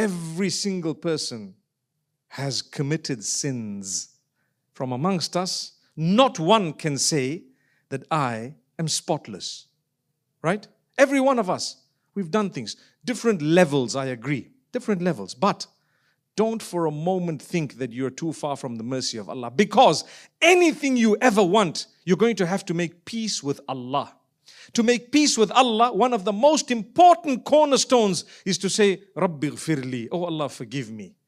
every single person has committed sins. From amongst us, not one can say that I am spotless. Right? Every one of us, we've done things. Different levels, I agree. Different levels. But don't for a moment think that you're too far from the mercy of Allah. Because anything you ever want, you're going to have to make peace with Allah. To make peace with Allah, one of the most important cornerstones is to say, Rabbi firli, oh Allah, forgive me.